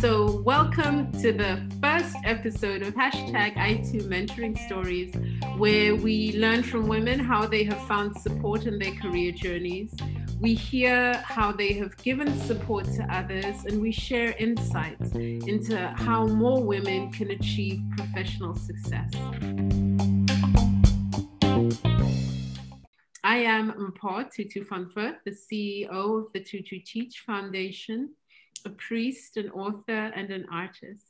So, welcome to the first episode of hashtag ITOO Mentoring Stories, where we learn from women how they have found support in their career journeys. We hear how they have given support to others, and we share insights into how more women can achieve professional success. I am Mpho Tutu van Furth, the CEO of the Tutu Teach Foundation a priest, an author, and an artist.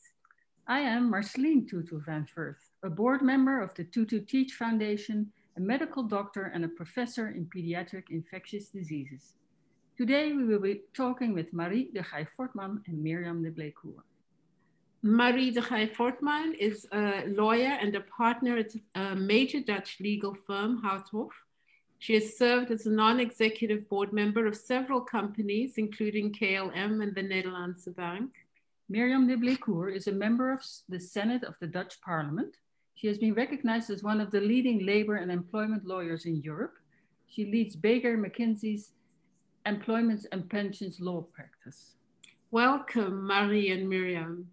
I am Marceline Tutu van Furth, a board member of the Tutu Teach Foundation, a medical doctor, and a professor in pediatric infectious diseases. Today, we will be talking with Marry de Gaay Fortman and Mirjam de Blecourt. Marry de Gaay Fortman is a lawyer and a partner at a major Dutch legal firm, Houthoff. She has served as a non-executive board member of several companies, including KLM and the Nederlandse Bank. Mirjam de is a member of the Senate of the Dutch Parliament. She has been recognized as one of the leading labor and employment lawyers in Europe. She leads Baker McKenzie's employment and pensions law practice. Welcome, Marry and Mirjam.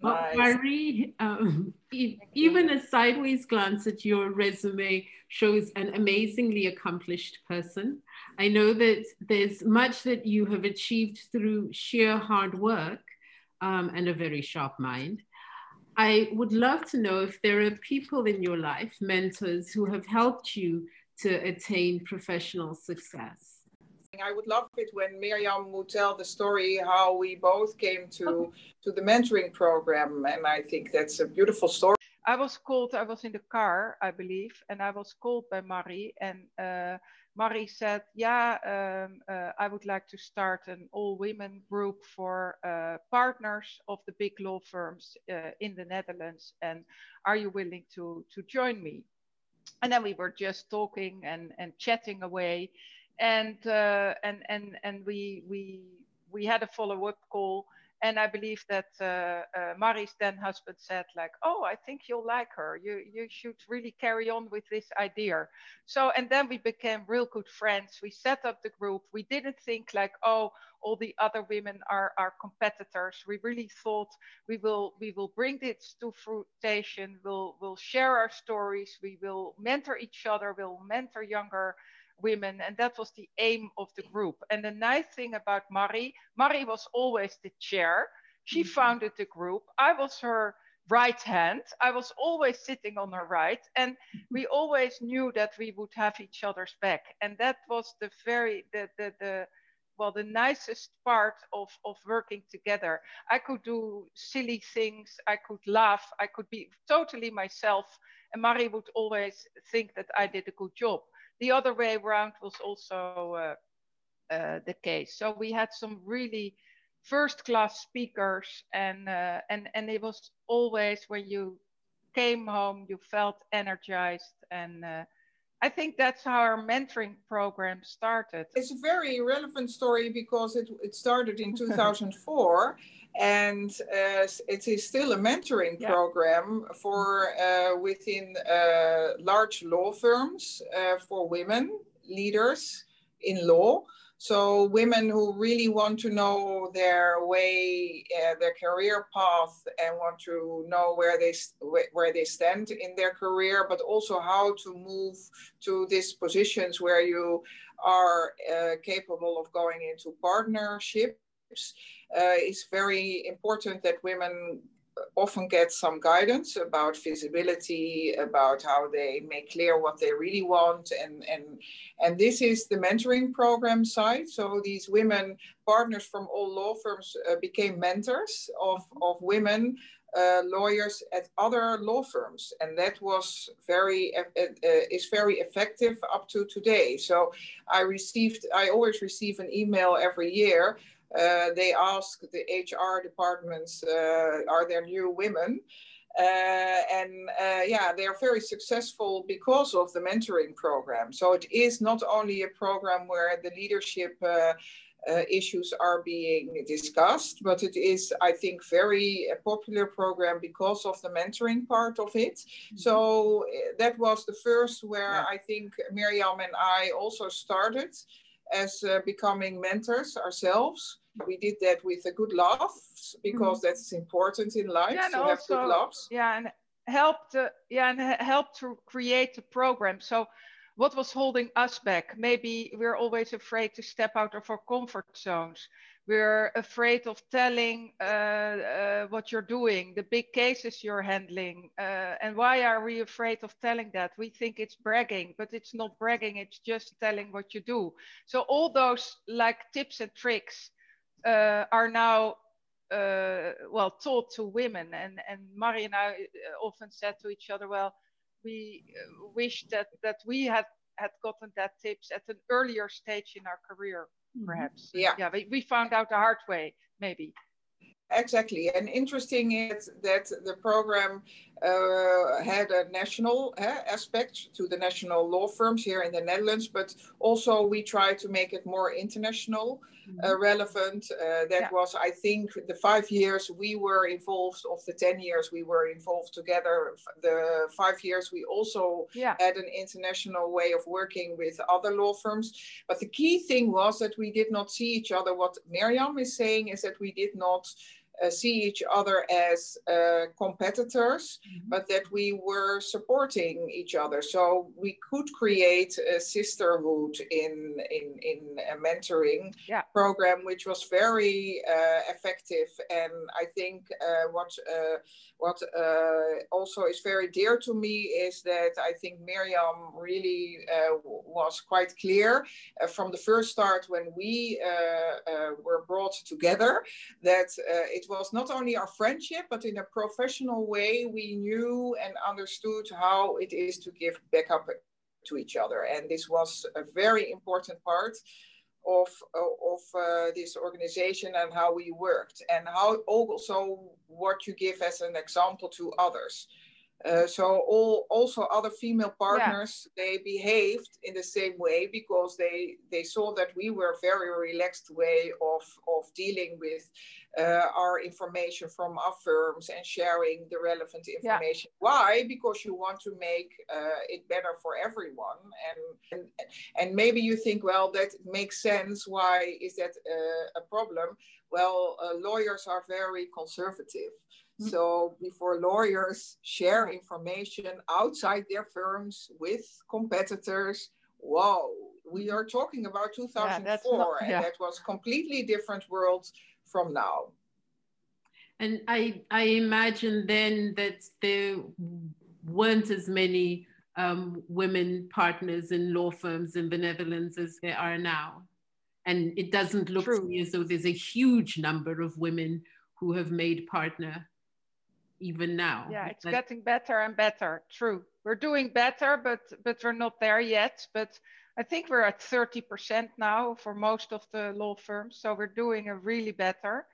Nice. Marry, um, even a sideways glance at your resume shows an amazingly accomplished person. I know that there's much that you have achieved through sheer hard work um, and a very sharp mind. I would love to know if there are people in your life, mentors, who have helped you to attain professional success. I would love it when Mirjam would tell the story how we both came to to the mentoring program, and I think that's a beautiful story. I was called. I was in the car, I believe, and I was called by Marry, and uh, Marry said, "Yeah, um, uh, I would like to start an all-women group for uh, partners of the big law firms uh, in the Netherlands, and are you willing to to join me?" And then we were just talking and and chatting away and uh, and and and we we we had a follow-up call and I believe that uh, uh, Marry's then husband said like, oh, I think you'll like her. You you should really carry on with this idea. So and then we became real good friends. We set up the group. We didn't think like, oh, all the other women are our competitors. We really thought we will we will bring this to fruition. We'll we'll share our stories. We will mentor each other. We'll mentor younger women and that was the aim of the group. And the nice thing about Marry Marry was always the chair. She mm-hmm. founded the group. I was her right hand. I was always sitting on her right and mm-hmm. we always knew that we would have each other's back. And that was the very the the, the well the nicest part of of working together. I could do silly things. I could laugh. I could be totally myself. And Marry would always think that i did a good job the other way around was also uh, uh, the case. So we had some really first class speakers and, uh, and, and it was always when you came home, you felt energized and uh, I think that's how our mentoring program started. It's a very relevant story because it, it started in 2004 and uh, it is still a mentoring yeah. program for uh, within uh, large law firms uh, for women leaders in law so women who really want to know their way uh, their career path and want to know where they where they stand in their career but also how to move to these positions where you are uh, capable of going into partnerships uh, it's very important that women often get some guidance about visibility, about how they make clear what they really want. And, and, and this is the mentoring program side. So these women, partners from all law firms, uh, became mentors of, of women uh, lawyers at other law firms, and that was very uh, uh, is very effective up to today. So I received I always receive an email every year uh, they ask the HR departments, uh, are there new women? Uh, and uh, yeah, they are very successful because of the mentoring program. So it is not only a program where the leadership uh, uh, issues are being discussed, but it is, I think, very a popular program because of the mentoring part of it. Mm-hmm. So that was the first where yeah. I think Mirjam and I also started. As uh, becoming mentors ourselves. We did that with a good laugh because mm-hmm. that's important in life yeah, to have good laughs. Yeah, and helped. to yeah, and helped to create the program. So what was holding us back? Maybe we're always afraid to step out of our comfort zones. We're afraid of telling uh, uh, what you're doing, the big cases you're handling. Uh, and why are we afraid of telling that? We think it's bragging, but it's not bragging, it's just telling what you do. So, all those like tips and tricks uh, are now uh, well taught to women and and Marry and I uh, often said to each other well we wish that that we had had gotten that tips at an earlier stage in our career. Mm-hmm. perhaps. Yeah. Yeah we, we found out the hard way maybe. Exactly. And interesting is that the program uh, had a national uh, aspect to the national law firms here in the netherlands but also we try to make it more international uh, mm-hmm. relevant. Uh, that yeah. was, I think, the five years we were involved, of the 10 years we were involved together. The five years we also yeah. had an international way of working with other law firms. But the key thing was that we did not see each other. What Mirjam is saying is that we did not uh, see each other as uh, competitors, mm-hmm. but that we were supporting each other. So we could create a sisterhood in in in a mentoring yeah. program, which was very uh, effective. And I think uh, what uh, what uh, also is very dear to me is that I think Mirjam really was quite clear from the first start when we were brought together that it was not only our friendship, but in a professional way, we knew and understood how it is to give backup to each other. And this was a very important part of, of uh, this organization and how we worked, and how also what you give as an example to others. Uh, so all also other female partners yeah. they behaved in the same way because they they saw that we were very relaxed way of of dealing with our information from our firms and sharing the relevant information. Yeah. Why? Because you want to make uh, it better for everyone. And, and and maybe you think, well, that makes sense. Why is that uh, a problem? Well, uh, lawyers are very conservative. Mm. So before lawyers share information outside their firms with competitors, whoa, we are talking about 2004 yeah, not, yeah. and that was completely different world from now. And I, I imagine then that there weren't as many um, women partners in law firms in the Netherlands as there are now. And it doesn't look True. to me as though there's a huge number of women who have made partner even now. Yeah, it's but, getting better and better. True. We're doing better, but but we're not there yet. But I think we're at 30% now for most of the law firms. So we're doing a really better.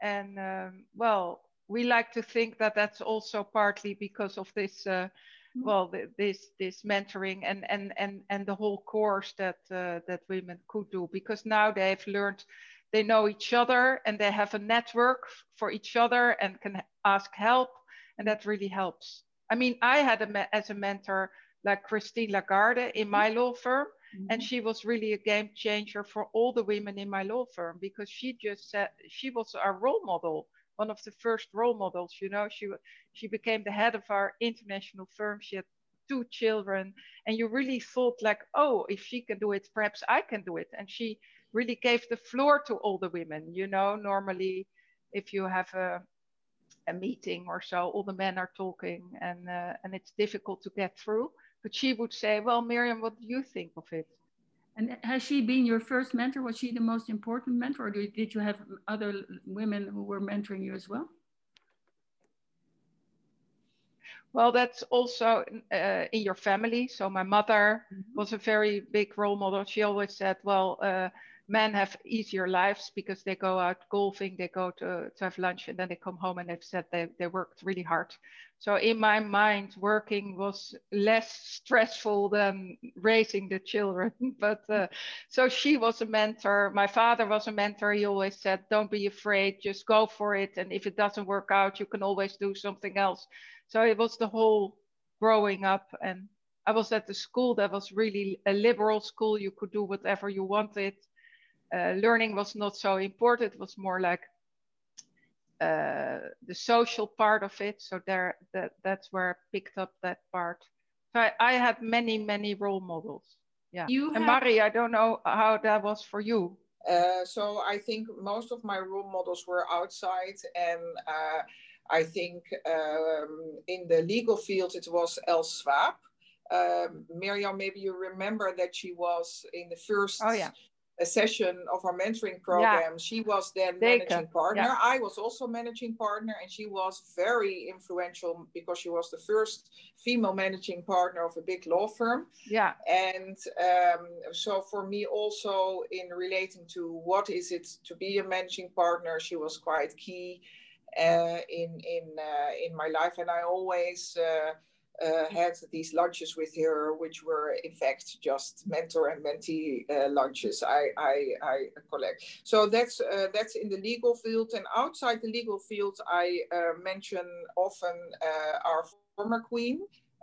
And um, well, we like to think that that's also partly because of this, uh, mm-hmm. well, this this mentoring and and and and the whole course that uh, that women could do because now they've learned, they know each other and they have a network for each other and can ask help, and that really helps. I mean, I had a as a mentor like Christine Lagarde in my law firm, Mm-hmm. And she was really a game changer for all the women in my law firm because she just said she was our role model, one of the first role models. You know, she she became the head of our international firm. She had two children, and you really thought like, oh, if she can do it, perhaps I can do it. And she really gave the floor to all the women. You know, normally if you have a a meeting or so, all the men are talking, and uh, and it's difficult to get through but she would say, well, Mirjam, what do you think of it? And has she been your first mentor? Was she the most important mentor, or did you have other women who were mentoring you as well? Well, that's also uh, in your family. So my mother mm -hmm. was a very big role model. She always said, well, uh, men have easier lives because they go out golfing, they go to, to have lunch, and then they come home and they've said they, they worked really hard. So in my mind, working was less stressful than raising the children. but uh, so she was a mentor. My father was a mentor. He always said, don't be afraid, just go for it. And if it doesn't work out, you can always do something else. So it was the whole growing up and I was at the school that was really a liberal school. You could do whatever you wanted. Uh, learning was not so important. It was more like uh, the social part of it. So there, that that's where I picked up that part. So I, I had many, many role models. Yeah. You and have... Marry, I don't know how that was for you. Uh, so I think most of my role models were outside, and uh, I think um, in the legal field it was Els Swaab. Um, Mirjam, maybe you remember that she was in the first oh, yeah a session of our mentoring program. Yeah. She was then managing partner. Yeah. I was also managing partner, and she was very influential because she was the first female managing partner of a big law firm. Yeah. And um, so for me, also in relating to what is it to be a managing partner, she was quite key uh, in in uh, in my life, and I always. Uh, uh, had these lunches with her, which were in fact just mentor and mentee uh, lunches I, I, I, collect. So that's uh, that's in the legal field, and outside the legal field, I uh, mention often uh, our former queen,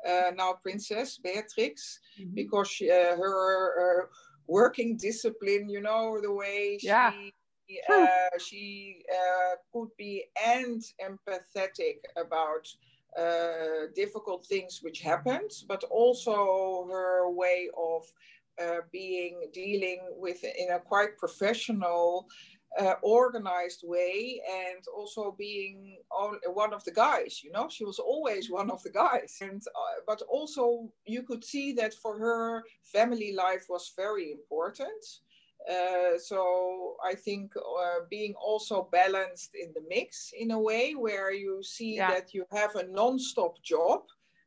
uh, now Princess Beatrix, mm-hmm. because she, her working discipline, you know, the way she. Yeah. she could be and empathetic about uh, difficult things which happened, but also her way of uh, being dealing with in a quite professional, uh, organized way, and also being on, one of the guys. You know, she was always one of the guys, and uh, but also you could see that for her, family life was very important. Uh, so I think uh, being also balanced in the mix in a way where you see yeah. that you have a non-stop job,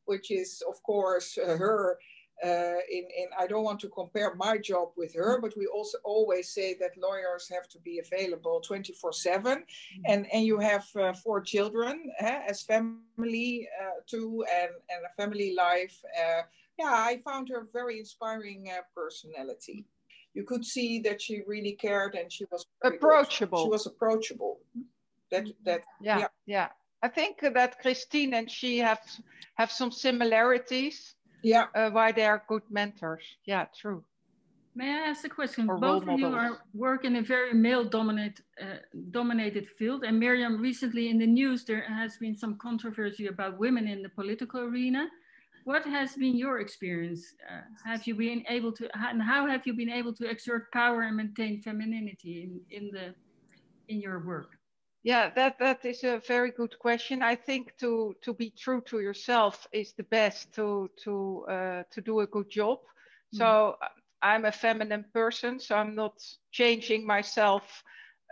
which is of course uh, her. Uh, in, in I don't want to compare my job with her, but we also always say that lawyers have to be available 24 7 mm-hmm. and, and you have uh, four children eh, as family too and, and a family life. yeah, I found her very inspiring personality you could see that she really cared and she was approachable. She was approachable. That that yeah, yeah yeah. I think that Christine and she have have some similarities. Yeah. Uh, why they are good mentors. Yeah, true. May I ask a question? Or Both of you are work in a very male-dominated uh, dominated field, and Mirjam, recently in the news there has been some controversy about women in the political arena what has been your experience? Uh, have you been able to, and how have you been able to exert power and maintain femininity in, in the in your work? Yeah, that that is a very good question. I think to to be true to yourself is the best to to uh, to do a good job. Mm. So I'm a feminine person, so I'm not changing myself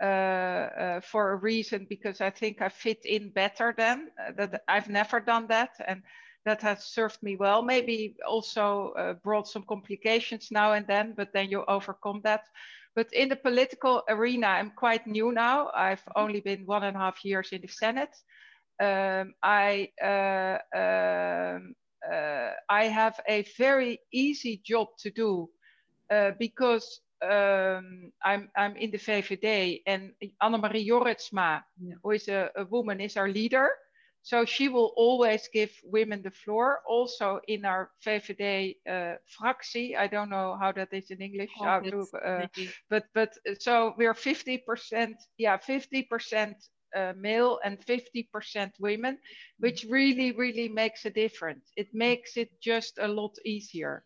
uh, uh, for a reason because I think I fit in better than uh, that. I've never done that, and that has served me well. Maybe also uh, brought some complications now and then, but then you overcome that. But in the political arena, I'm quite new now. I've mm-hmm. only been one and a half years in the Senate. Um, I uh, um, uh, I have a very easy job to do uh, because um, I'm I'm in the VVD and Annemarie Jorritsma, yeah. who is a, a woman, is our leader. So she will always give women the floor. Also in our VVD uh, fractie, I don't know how that is in English, to, uh, but but uh, so we're 50%, yeah, 50% uh, male and 50% women, which really really makes a difference. It makes it just a lot easier.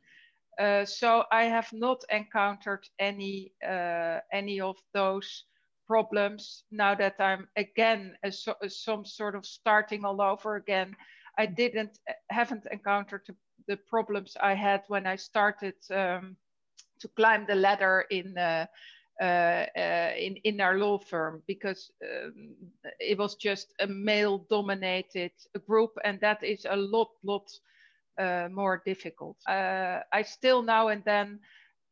Uh, so I have not encountered any uh, any of those problems now that I'm again as, some sort of starting all over again. I didn't haven't encountered the problems I had when I started um, to climb the ladder in uh, uh, uh, in in our law firm because um, it was just a male dominated group and that is a lot lot uh, more difficult. Uh, I still now and then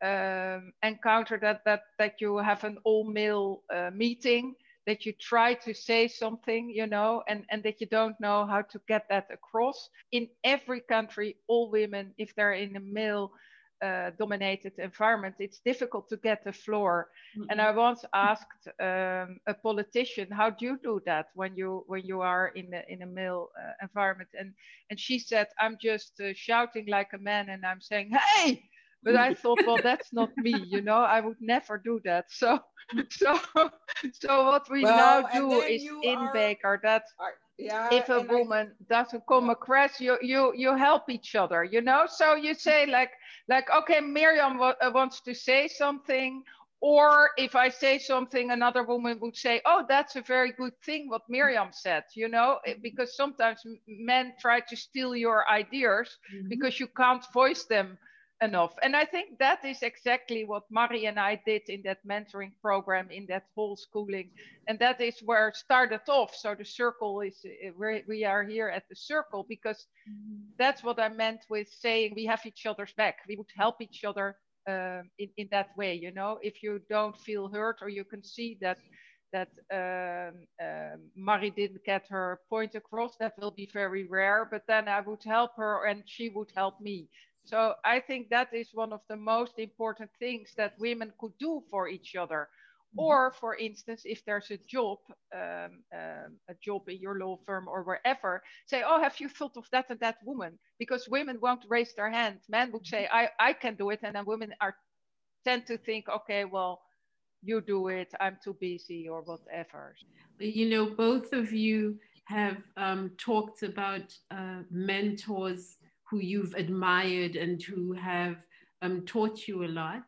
um, encounter that that that you have an all male uh, meeting that you try to say something you know and and that you don't know how to get that across in every country all women if they're in a male uh, dominated environment, it's difficult to get the floor. Mm-hmm. And I once asked um, a politician, "How do you do that when you when you are in a, in a male uh, environment?" And and she said, "I'm just uh, shouting like a man, and I'm saying, hey." But I thought, well, that's not me, you know. I would never do that. So, so, so what we well, now do is in Baker that are, yeah, if a woman I, doesn't come across, you you you help each other, you know. So you say like like okay, Mirjam uh, wants to say something, or if I say something, another woman would say, "Oh, that's a very good thing what Mirjam said," you know, mm-hmm. because sometimes men try to steal your ideas mm-hmm. because you can't voice them enough. And I think that is exactly what Marry and I did in that mentoring program, in that whole schooling. And that is where it started off. So the circle is, we are here at the circle because mm-hmm. that's what I meant with saying we have each other's back. We would help each other um, in, in that way, you know, if you don't feel hurt or you can see that that um, um, Marry didn't get her point across, that will be very rare, but then I would help her and she would help me. So I think that is one of the most important things that women could do for each other. Mm-hmm. Or, for instance, if there's a job, um, um, a job in your law firm or wherever, say, "Oh, have you thought of that and that woman?" Because women won't raise their hand. Men would say, "I, I can do it," and then women are tend to think, "Okay, well, you do it. I'm too busy or whatever." You know, both of you have um, talked about uh, mentors who you've admired and who have um, taught you a lot.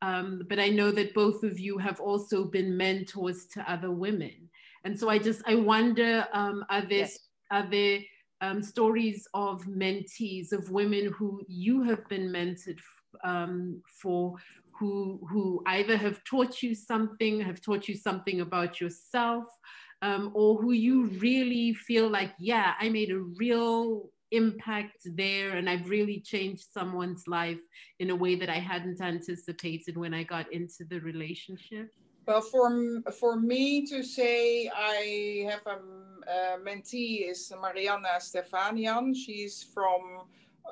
Um, but I know that both of you have also been mentors to other women. And so I just, I wonder, um, are there, yes. are there um, stories of mentees, of women who you have been mentored um, for, who, who either have taught you something, have taught you something about yourself, um, or who you really feel like, yeah, I made a real impact there and I've really changed someone's life in a way that I hadn't anticipated when I got into the relationship? Well, for, for me to say I have a, a mentee is Mariana Stefanian. She's from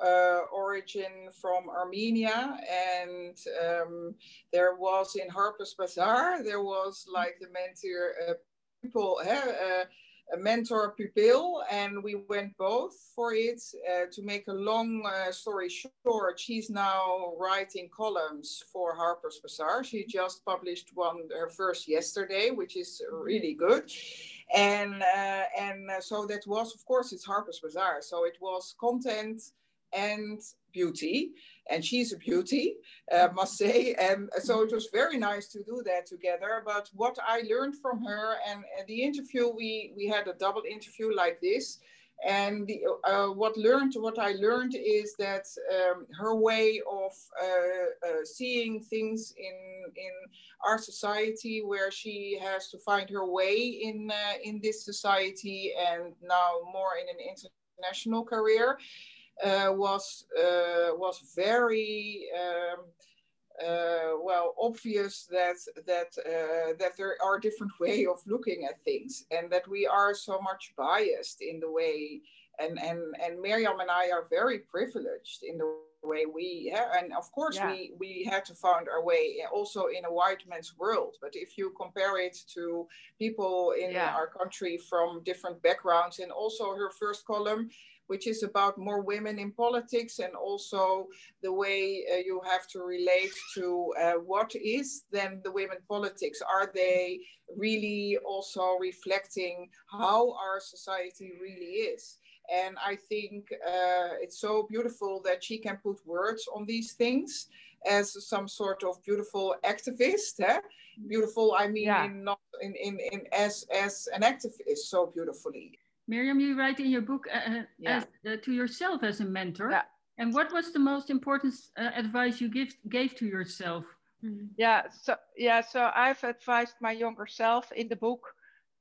uh, origin from Armenia, and um, there was in Harper's Bazaar there was like the mentor uh, people. Uh, a mentor pupil and we went both for it uh, to make a long uh, story short she's now writing columns for harper's bazaar. She just published one her first yesterday which is really good. And uh, and uh, so that was of course it's harper's bazaar. So it was content and beauty and she's a beauty uh, must say. And so it was very nice to do that together. But what i learned from her and, and the interview we we had a double interview like this. And the, uh, what learned what i learned is that um, her way of uh, uh, seeing things in in our society where she has to find her way in uh, in this society and now more in an international career was uh, was very um, uh, well obvious that that that there are different way of looking at things and that we are so much biased in the way and and and Mirjam and I are very privileged in the way we yeah, and of course yeah. we we had to find our way also in a white man's world but if you compare it to people in yeah. our country from different backgrounds and also her first column which is about more women in politics and also the way uh, you have to relate to uh, what is then the women politics. Are they really also reflecting how our society really is? And I think uh, it's so beautiful that she can put words on these things as some sort of beautiful activist. Eh? Beautiful, I mean, yeah. in not in, in, in as as an activist so beautifully. Mirjam, you write in your book uh, uh, yeah. as, uh, to yourself as a mentor. Yeah. And what was the most important uh, advice you give, gave to yourself? Mm-hmm. Yeah, so yeah, so I've advised my younger self in the book.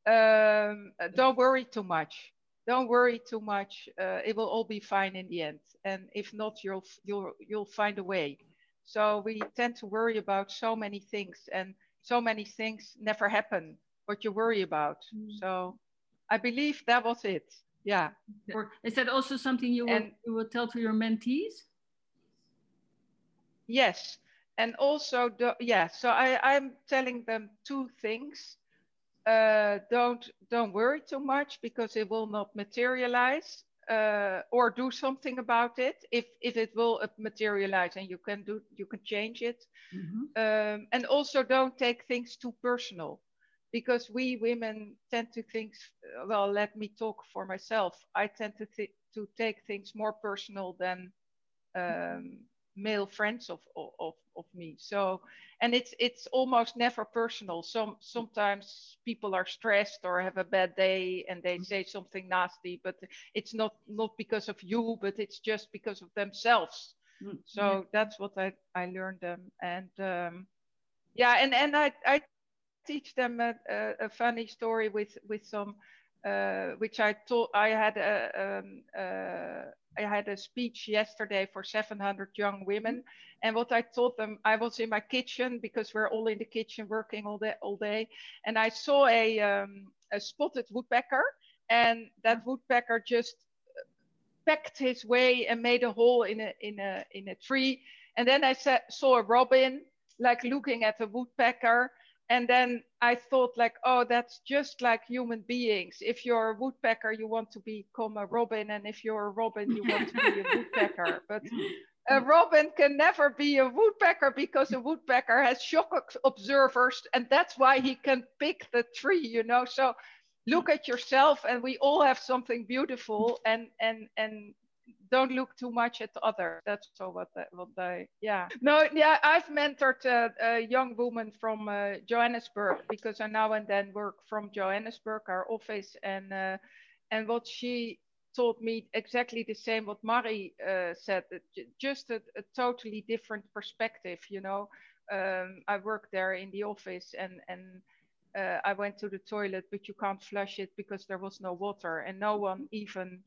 Um, don't worry too much. Don't worry too much. Uh, it will all be fine in the end. And if not, you'll you'll you'll find a way. So we tend to worry about so many things, and so many things never happen. What you worry about. Mm. So I believe that was it. Yeah. Or is that also something you will, you will tell to your mentees? yes and also the, yeah so i i'm telling them two things uh, don't don't worry too much because it will not materialize uh, or do something about it if if it will materialize and you can do you can change it mm-hmm. um, and also don't take things too personal because we women tend to think well let me talk for myself i tend to th- to take things more personal than um, male friends of, of, of me. So, and it's it's almost never personal. Some sometimes people are stressed or have a bad day and they say something nasty, but it's not not because of you, but it's just because of themselves. Mm, so that's what I I learned them, and um, yeah, and and I I teach them a, a, a funny story with with some. Uh, which I taught. I had a, um, uh, I had a speech yesterday for 700 young women, and what I told them, I was in my kitchen because we're all in the kitchen working all day, all day, and I saw a, um, a spotted woodpecker, and that woodpecker just pecked his way and made a hole in a in a in a tree, and then I saw a robin like looking at the woodpecker, and then I thought like, oh, that's just like human beings. If you're a woodpecker, you want to become a robin, and if you're a robin, you want to be a woodpecker. But a robin can never be a woodpecker because a woodpecker has shock observers, and that's why he can pick the tree. You know, so look at yourself, and we all have something beautiful, and and and don't look too much at others. That's so what they, what I yeah. No, yeah, I've mentored a, a young woman from uh, Johannesburg because I now and then work from Johannesburg, our office, and uh, and what she told me exactly the same what Marry uh, said, just a, a, totally different perspective. You know, um, I worked there in the office and and. Uh, I went to the toilet, but you can't flush it because there was no water, and no one even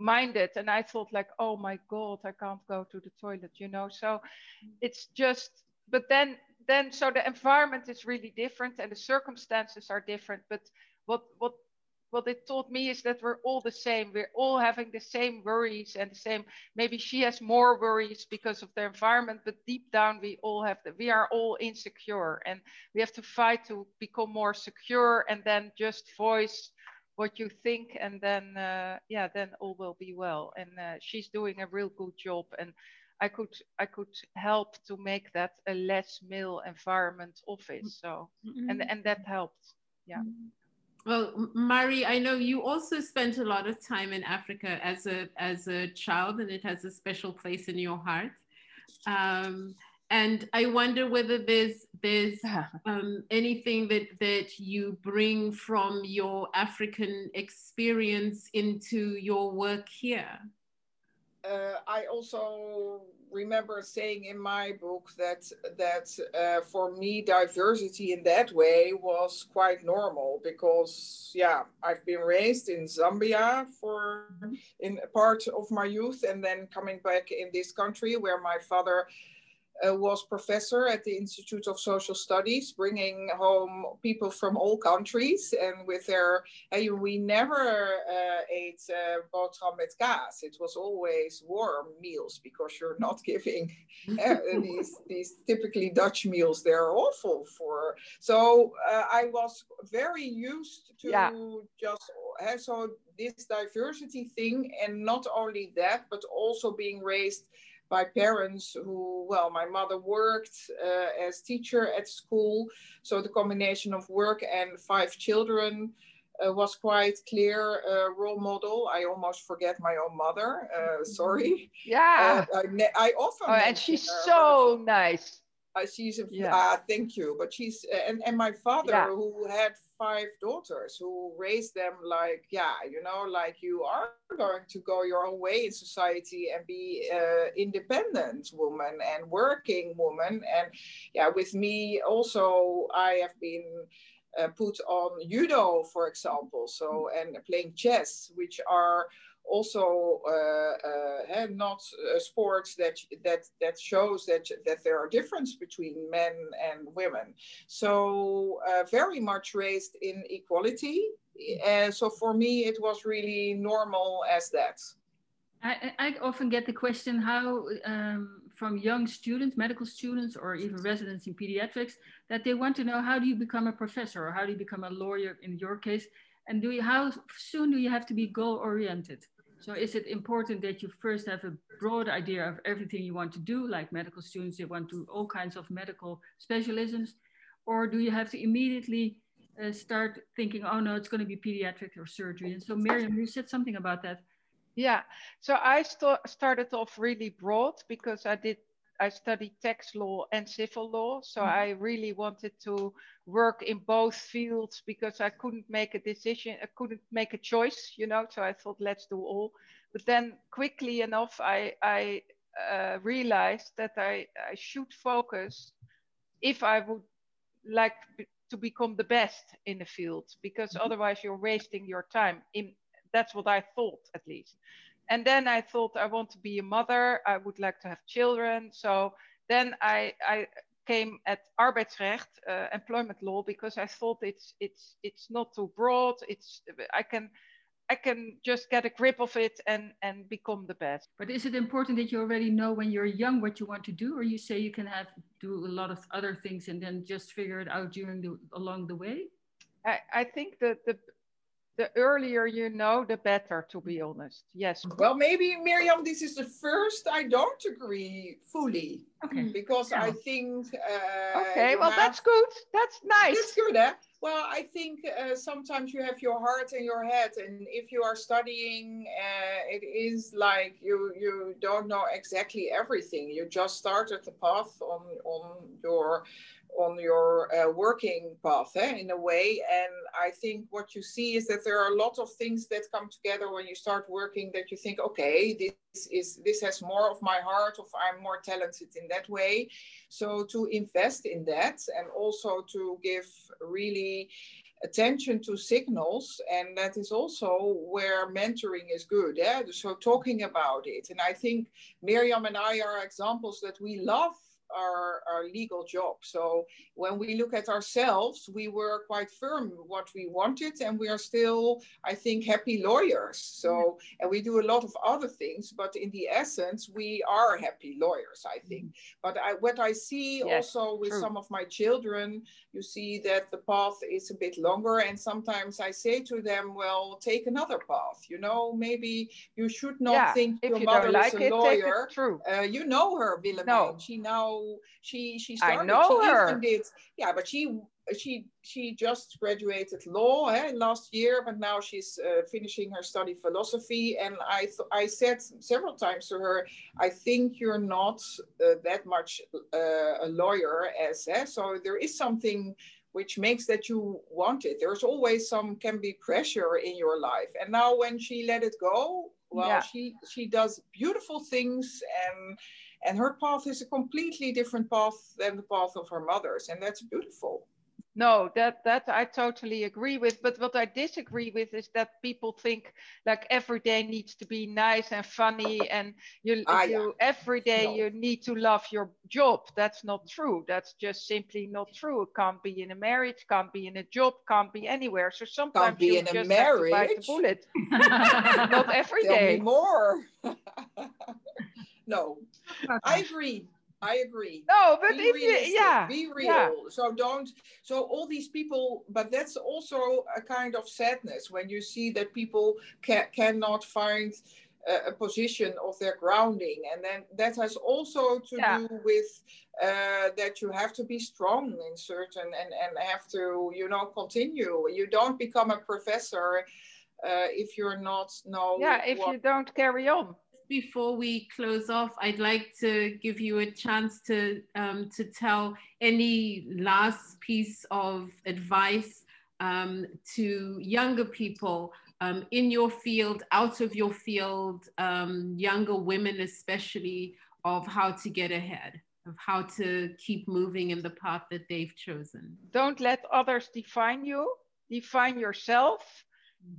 minded and i thought like oh my god i can't go to the toilet you know? So mm-hmm. it's just but then then so the environment is really different and the circumstances are different but what what what it taught me is that we're all the same. We're all having the same worries and the same maybe she has more worries because of the environment but deep down we all have that we are all insecure and we have to fight to become more secure and then just voice what you think and then uh, yeah then all will be well. And uh, she's doing a real good job and i could i could help to make that a less male environment office so. Mm-hmm. and and that helped yeah. Well Marry i know you also spent a lot of time in africa as a as a child and it has a special place in your heart. Um, and I wonder whether there's there's um, anything that that you bring from your African experience into your work here. Uh, I also remember saying in my book that that uh, for me diversity in that way was quite normal because yeah I've been raised in Zambia for in part of my youth and then coming back in this country where my father uh, was professor at the Institute of Social Studies, bringing home people from all countries. And with their, uh, we never uh, ate uh, boterham met kaas. It was always warm meals because you're not giving uh, these, these typically Dutch meals. They're awful for. So uh, I was very used to yeah. just have uh, so this diversity thing, and not only that, but also being raised by parents who, well, my mother worked uh, as teacher at school. So the combination of work and five children uh, was quite clear uh, role model. I almost forget my own mother. Uh, sorry. Yeah. Uh, I, I, often. Oh, and she's so nice. She's a, yeah. thank you, but she's and and my father yeah. who had five daughters who raised them like yeah you know like you are going to go your own way in society and be uh, independent woman and working woman. And yeah with me also i have been uh, put on judo for example. So and playing chess which are also uh, uh, not uh, sports that that that shows that that there are difference between men and women. So very much raised in equality. And so for me, it was really normal as that. I, I often get the question how um, from young students, medical students, or even residents in pediatrics, that they want to know how do you become a professor or how do you become a lawyer in your case, and do you, how soon do you have to be goal oriented? So is it important that you first have a broad idea of everything you want to do, like medical students, they want to do all kinds of medical specialisms, or do you have to immediately uh, start thinking, oh no, it's going to be pediatric or surgery? And so Mirjam, you said something about that. Yeah, so I st started off really broad because I did I studied tax law and civil law. So mm-hmm. I really wanted to work in both fields because I couldn't make a decision, I couldn't make a choice, you know. So I thought, let's do all. But then quickly enough, I, I uh, realized that I, I should focus if I would like to become the best in the field, because mm-hmm. otherwise you're wasting your time. In that's what I thought, at least. And then I thought I want to be a mother. I would like to have children. So then I, I came at arbeidsrecht, uh, employment law, because I thought it's it's it's not too broad. It's I can I can just get a grip of it and and become the best. But is it important that you already know when you're young what you want to do, or you say you can have do a lot of other things and then just figure it out during the along the way? I, I think that the the earlier you know, the better, to be honest. Yes. Well, maybe, Mirjam, this is the first I don't agree fully. Okay. Because yeah. I think. Uh, okay, well, have... that's good. That's nice. That's good, eh? Well, I think uh, sometimes you have your heart and your head, and if you are studying, uh, it is like you you don't know exactly everything. You just started the path on on your on your uh, working path eh, in a way. And I think what you see is that there are a lot of things that come together when you start working that you think, okay, this is this has more of my heart, of I'm more talented in that way. So to invest in that and also to give really attention to signals and that is also where mentoring is good yeah so talking about it and i think Mirjam and i are examples that we love our, our legal job. So when we look at ourselves, we were quite firm what we wanted, and we are still, I think, happy lawyers. So and we do a lot of other things, but in the essence, we are happy lawyers, I think. Mm-hmm. But I, what I see yes, also with true. some of my children, you see that the path is a bit longer, and sometimes I say to them, "Well, take another path. You know, maybe you should not yeah, think your you mother like is a it, lawyer. True. Uh, you know her, Willemijn. No. She now she she started. I know she her. Did, yeah, but she she she just graduated law eh, last year, but now she's uh, finishing her study philosophy. And I th- I said several times to her, I think you're not uh, that much uh, a lawyer as eh? so there is something which makes that you want it. There's always some can be pressure in your life, and now when she let it go, well, yeah. she she does beautiful things and and her path is a completely different path than the path of her mother's and that's beautiful no that that i totally agree with but what i disagree with is that people think like every day needs to be nice and funny and you, ah, you yeah. every day no. you need to love your job. That's not true. That's just simply not true. It can't be in a marriage can't be in a job can't be anywhere. So sometimes can't be you in just a marriage have to bite the bullet. Not every day. Me more. No i agree I agree. No, but be if you, yeah, be real. Yeah. So don't. So all these people, but that's also a kind of sadness when you see that people ca- cannot find a, a position of their grounding, and then that has also to yeah. do with uh, that you have to be strong in certain and and have to you know continue. You don't become a professor uh, if you're not no. Yeah, if what, you don't carry on before we close off, I'd like to give you a chance to um, to tell any last piece of advice um, to younger people um, in your field, out of your field, um, younger women especially, of how to get ahead, of how to keep moving in the path that they've chosen. Don't let others define you. Define yourself.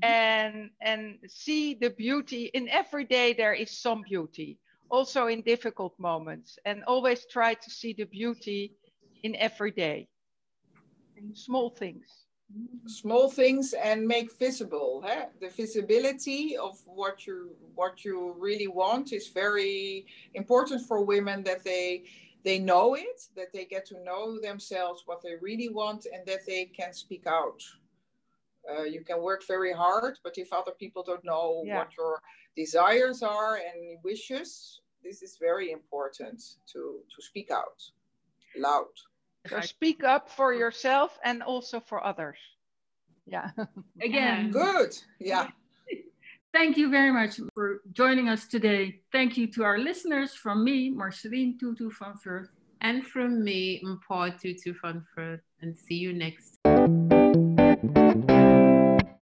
And and see the beauty. In every day there is some beauty also in difficult moments and always try to see the beauty in every day. In small things. Small things and make visible the visibility of what you what you really want is very important for women that they they know it that they get to know themselves what they really want and that they can speak out uh, you can work very hard but if other people don't know yeah. what your desires are and wishes this is very important to to speak out loud so speak up for yourself and also for others yeah. Again. Good. Yeah. Thank you very much for joining us today. Thank you to our listeners from me, Marceline Tutu van Furth. And from me, Mpho Tutu van Furth. And see you next